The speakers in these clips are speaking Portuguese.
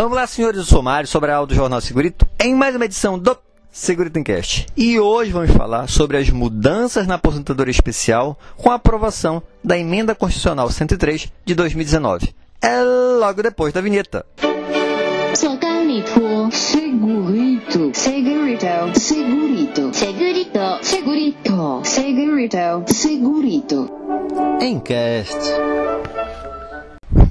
Vamos lá, senhores do Somário, sobre a aula do Jornal Segurito, em mais uma edição do Segurito Cast. E hoje vamos falar sobre as mudanças na aposentadoria especial com a aprovação da Emenda Constitucional 103 de 2019. É logo depois da vinheta. Segurito, segurito, segurito, segurito, segurito, segurito, segurito, segurito. Encast.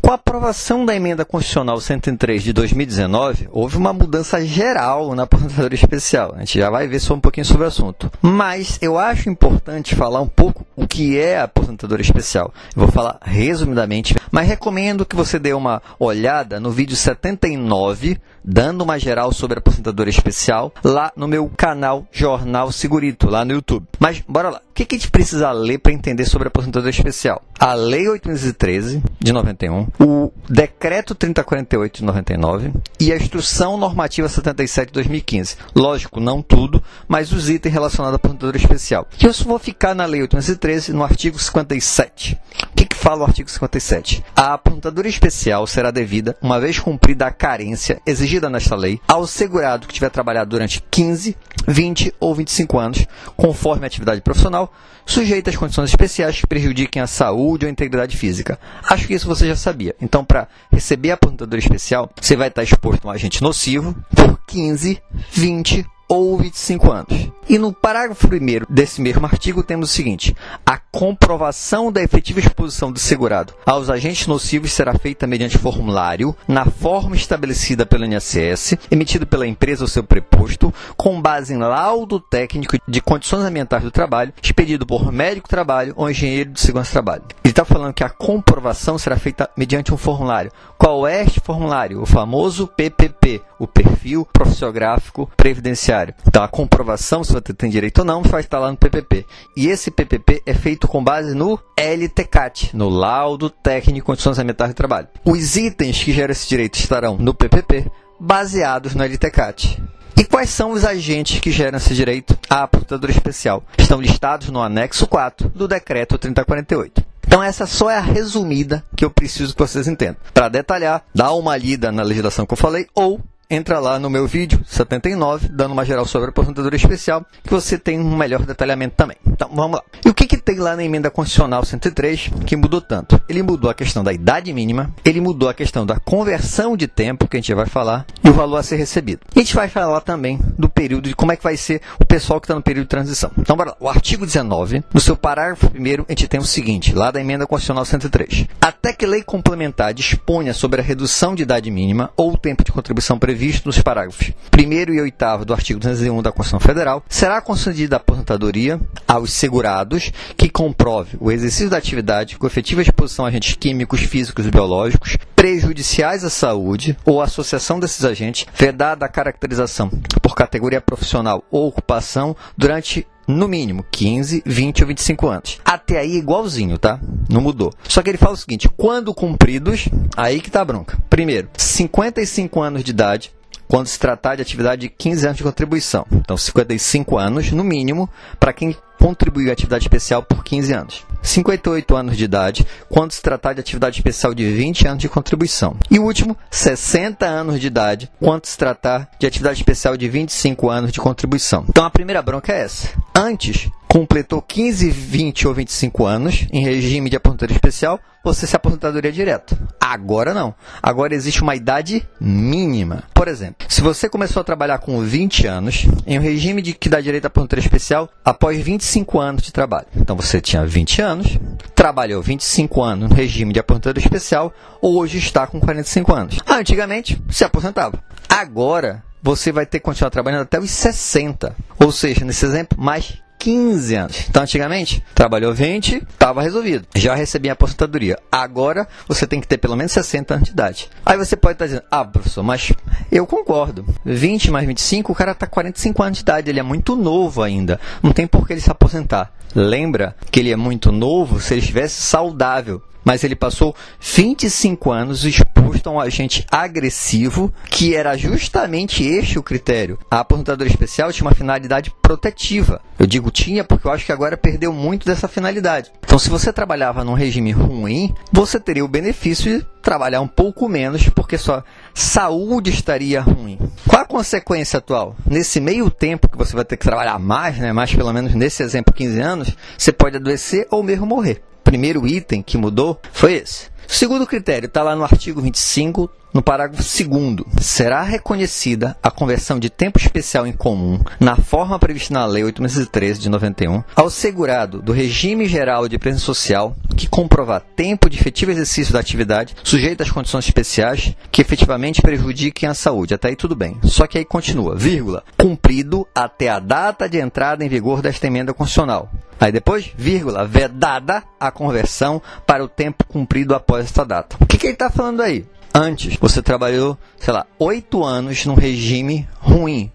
Com a aprovação da emenda constitucional 103 de 2019, houve uma mudança geral na aposentadoria especial. A gente já vai ver só um pouquinho sobre o assunto. Mas eu acho importante falar um pouco o que é a aposentadoria especial. Eu vou falar resumidamente, mas recomendo que você dê uma olhada no vídeo 79, dando uma geral sobre a aposentadoria especial, lá no meu canal Jornal Segurito, lá no YouTube. Mas bora lá. Que, que a gente precisa ler para entender sobre a aposentadoria especial? A Lei 813 de 91, o Decreto 3048 de 99 e a Instrução Normativa 77 de 2015. Lógico, não tudo, mas os itens relacionados à aposentadoria especial. E eu só vou ficar na Lei 813 no artigo 57. O que, que fala o artigo 57? A aposentadoria especial será devida, uma vez cumprida a carência exigida nesta lei, ao segurado que tiver trabalhado durante 15, 20 ou 25 anos, conforme a atividade profissional, sujeita às condições especiais que prejudiquem a saúde ou a integridade física. Acho que isso você já sabia. Então, para receber a aposentadoria especial, você vai estar exposto a um agente nocivo por 15, 20 ou 25 anos. E no parágrafo 1 desse mesmo artigo temos o seguinte: a comprovação da efetiva exposição do segurado aos agentes nocivos será feita mediante formulário na forma estabelecida pelo INSS, emitido pela empresa ou seu preposto, com base em laudo técnico de condições ambientais do trabalho, expedido por médico do trabalho ou engenheiro de segurança do trabalho. Ele está falando que a comprovação será feita mediante um formulário. Qual é este formulário? O famoso PPP, o perfil profissiográfico previdenciário. Então, a comprovação se você tem direito ou não vai estar lá no PPP. E esse PPP é feito com base no LTCAT, no Laudo Técnico de Condições Ambientais de Trabalho. Os itens que geram esse direito estarão no PPP, baseados no LTCAT. E quais são os agentes que geram esse direito à aposentadoria especial? Estão listados no anexo 4 do Decreto 3048. Então essa só é a resumida que eu preciso que vocês entendam. Para detalhar, dá uma lida na legislação que eu falei ou entra lá no meu vídeo 79, dando uma geral sobre a aposentadoria especial, que você tem um melhor detalhamento também. Então, vamos lá. E o que, que tem lá na emenda constitucional 103 que mudou tanto? Ele mudou a questão da idade mínima, ele mudou a questão da conversão de tempo, que a gente vai falar, e o valor a ser recebido. E a gente vai falar também do período, de como é que vai ser o pessoal que está no período de transição. Então, bora lá. O artigo 19, no seu parágrafo primeiro, a gente tem o seguinte, lá da emenda constitucional 103. Até que lei complementar disponha sobre a redução de idade mínima ou tempo de contribuição previsto previsto nos parágrafos 1 e 8 do artigo 201 da Constituição Federal, será concedida a aposentadoria aos segurados que comprove o exercício da atividade com efetiva exposição a agentes químicos, físicos e biológicos, prejudiciais à saúde ou associação desses agentes, vedada a caracterização por categoria profissional ou ocupação durante no mínimo 15, 20 ou 25 anos. Até aí igualzinho, tá? Não mudou. Só que ele fala o seguinte: quando cumpridos, aí que tá a bronca. Primeiro, 55 anos de idade, quando se tratar de atividade de 15 anos de contribuição. Então, 55 anos, no mínimo, para quem contribuiu à atividade especial por 15 anos. 58 anos de idade, quando se tratar de atividade especial de 20 anos de contribuição. E o último, 60 anos de idade, quando se tratar de atividade especial de 25 anos de contribuição. Então a primeira bronca é essa. Antes, completou 15, 20 ou 25 anos em regime de aposentadoria especial, você se aposentadoria direto. Agora não. Agora existe uma idade mínima. Por exemplo, se você começou a trabalhar com 20 anos, em um regime de que dá direito à aposentadoria especial, após 25 anos de trabalho. Então você tinha 20 anos, trabalhou 25 anos no regime de aposentadoria especial, hoje está com 45 anos. Antigamente, se aposentava. Agora, você vai ter que continuar trabalhando até os 60. Ou seja, nesse exemplo, mais 15 anos. Então, antigamente, trabalhou 20, estava resolvido. Já recebia a aposentadoria. Agora, você tem que ter pelo menos 60 anos de idade. Aí você pode estar dizendo, ah, professor, mas eu concordo. 20 mais 25, o cara está 45 anos de idade. Ele é muito novo ainda. Não tem por que ele se aposentar. Lembra que ele é muito novo se ele estivesse saudável. Mas ele passou 25 anos exposto a um agente agressivo, que era justamente este o critério. A aposentadoria especial tinha uma finalidade protetiva. Eu digo tinha porque eu acho que agora perdeu muito dessa finalidade. Então, se você trabalhava num regime ruim, você teria o benefício de trabalhar um pouco menos, porque sua saúde estaria ruim. Qual a consequência atual? Nesse meio tempo que você vai ter que trabalhar mais, né, mais pelo menos nesse exemplo 15 anos, você pode adoecer ou mesmo morrer. Primeiro item que mudou foi esse. Segundo critério, está lá no artigo 25, no parágrafo 2 será reconhecida a conversão de tempo especial em comum, na forma prevista na Lei 813 de 91, ao segurado do regime geral de presença social que comprovar tempo de efetivo exercício da atividade sujeito às condições especiais que efetivamente prejudiquem a saúde. Até aí tudo bem. Só que aí continua, vírgula, cumprido até a data de entrada em vigor desta emenda constitucional. Aí depois, vírgula, vedada a conversão para o tempo cumprido após esta data. O que, que ele está falando aí? Antes, você trabalhou, sei lá, oito anos num regime ruim,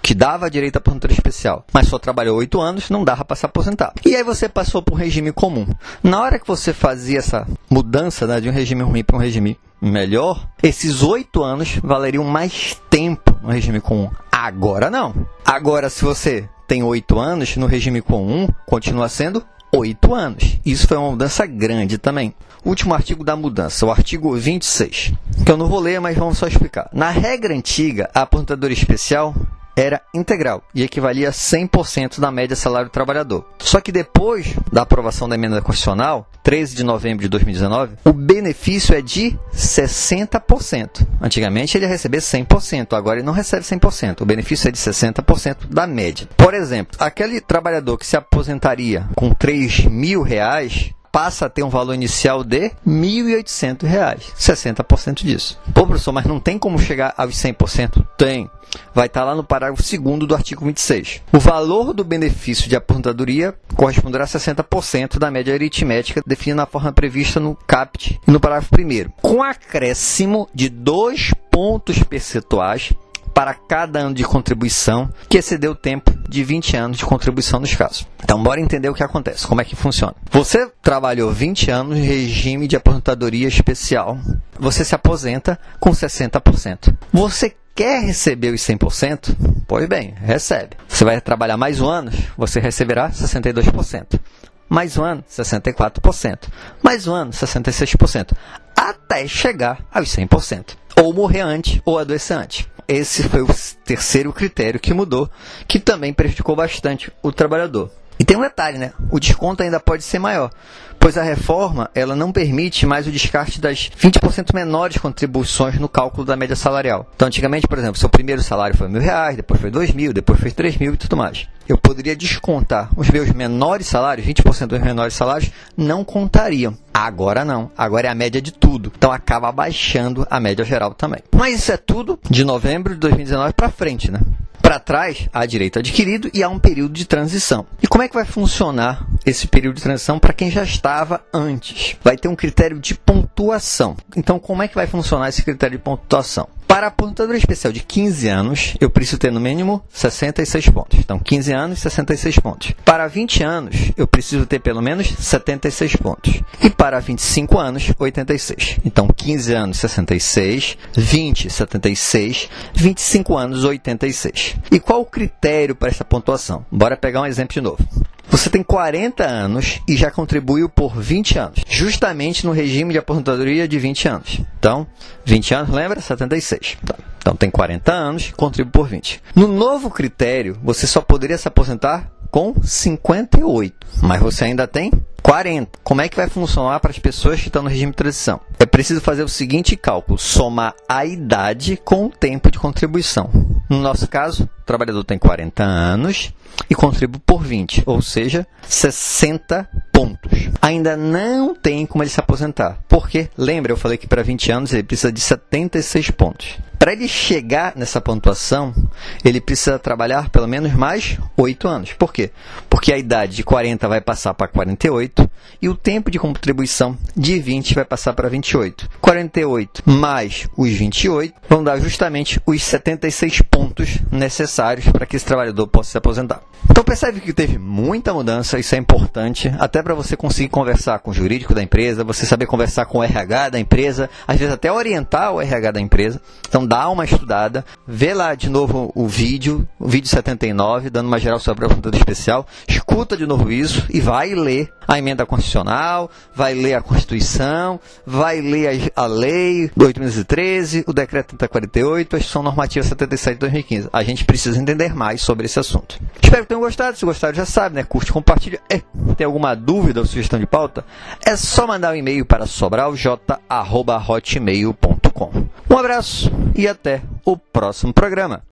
que dava direito à aposentadoria especial, mas só trabalhou oito anos, não dava para se aposentar. E aí você passou para um regime comum. Na hora que você fazia essa mudança né, de um regime ruim para um regime melhor, esses oito anos valeriam mais tempo no regime comum. Agora não. Agora, se você tem oito anos, no regime comum continua sendo oito anos. Isso foi uma mudança grande também. Último artigo da mudança, o artigo 26, que eu não vou ler, mas vamos só explicar. Na regra antiga, a aposentadoria especial era integral e equivalia a 100% da média salário do trabalhador. Só que depois da aprovação da emenda constitucional, 13 de novembro de 2019, o benefício é de 60%. Antigamente ele ia receber 100%, agora ele não recebe 100%. O benefício é de 60% da média. Por exemplo, aquele trabalhador que se aposentaria com 3 mil reais, passa a ter um valor inicial de R$ 1.800, 60% disso. Pô, professor, mas não tem como chegar aos 100%? Tem. Vai estar lá no parágrafo 2 do artigo 26. O valor do benefício de aposentadoria corresponderá a 60% da média aritmética definida na forma prevista no CAPT e no parágrafo 1 com acréscimo de dois pontos percentuais para cada ano de contribuição que excedeu o tempo de 20 anos de contribuição nos casos. Então, bora entender o que acontece, como é que funciona. Você trabalhou 20 anos em regime de aposentadoria especial. Você se aposenta com 60%. Você quer receber os 100%? Pois bem, recebe. Você vai trabalhar mais um ano, você receberá 62%. Mais um ano, 64%. Mais um ano, 66%. Até chegar aos 100%. Ou morrer antes, ou adoecer antes esse foi o terceiro critério que mudou, que também prejudicou bastante o trabalhador. E tem um detalhe, né? O desconto ainda pode ser maior, pois a reforma ela não permite mais o descarte das 20% menores contribuições no cálculo da média salarial. Então, antigamente, por exemplo, seu primeiro salário foi mil reais, depois foi dois mil, depois foi três mil e tudo mais. Eu poderia descontar os meus menores salários, 20% dos menores salários, não contariam. Agora não. Agora é a média de tudo. Então acaba baixando a média geral também. Mas isso é tudo de novembro de 2019 para frente, né? Para trás, há direito adquirido e há um período de transição. E como é que vai funcionar esse período de transição para quem já estava antes? Vai ter um critério de pontuação. Então, como é que vai funcionar esse critério de pontuação? Para a aposentadoria especial de 15 anos, eu preciso ter no mínimo 66 pontos. Então, 15 anos, 66 pontos. Para 20 anos, eu preciso ter pelo menos 76 pontos. E para 25 anos, 86. Então, 15 anos, 66, 20, 76, 25 anos, 86. E qual o critério para essa pontuação? Bora pegar um exemplo de novo. Você tem 40 anos e já contribuiu por 20 anos, justamente no regime de aposentadoria de 20 anos. Então, 20 anos, lembra? 76. Tá. Então, tem 40 anos, contribui por 20. No novo critério, você só poderia se aposentar com 58, mas você ainda tem 40. Como é que vai funcionar para as pessoas que estão no regime de transição? É preciso fazer o seguinte cálculo: somar a idade com o tempo de contribuição. No nosso caso, trabalhador tem 40 anos e contribui por 20, ou seja, 60 pontos. Ainda não tem como ele se aposentar. Porque, lembra, eu falei que para 20 anos ele precisa de 76 pontos. Para ele chegar nessa pontuação, ele precisa trabalhar pelo menos mais 8 anos. Por quê? Porque a idade de 40 vai passar para 48 e o tempo de contribuição de 20 vai passar para 28. 48 mais os 28 vão dar justamente os 76 pontos necessários para que esse trabalhador possa se aposentar. Então percebe que teve muita mudança, isso é importante, até para você conseguir conversar com o jurídico da empresa, você saber conversar com o RH da empresa, às vezes até orientar o RH da empresa. Então dá uma estudada, vê lá de novo o vídeo, o vídeo 79, dando uma geral sobre a pergunta especial, escuta de novo isso e vai ler a emenda constitucional, vai ler a Constituição, vai ler a, a lei 8.013, o decreto 3048, a Instituição Normativa 77 de 2015. A gente precisa entender mais sobre esse assunto. Espero que tenham gostado. Se gostaram, já sabe, né? Curte, compartilha. É, tem alguma dúvida ou sugestão de pauta? É só mandar um e-mail para sobralj.hotmail.com. Um abraço e até o próximo programa.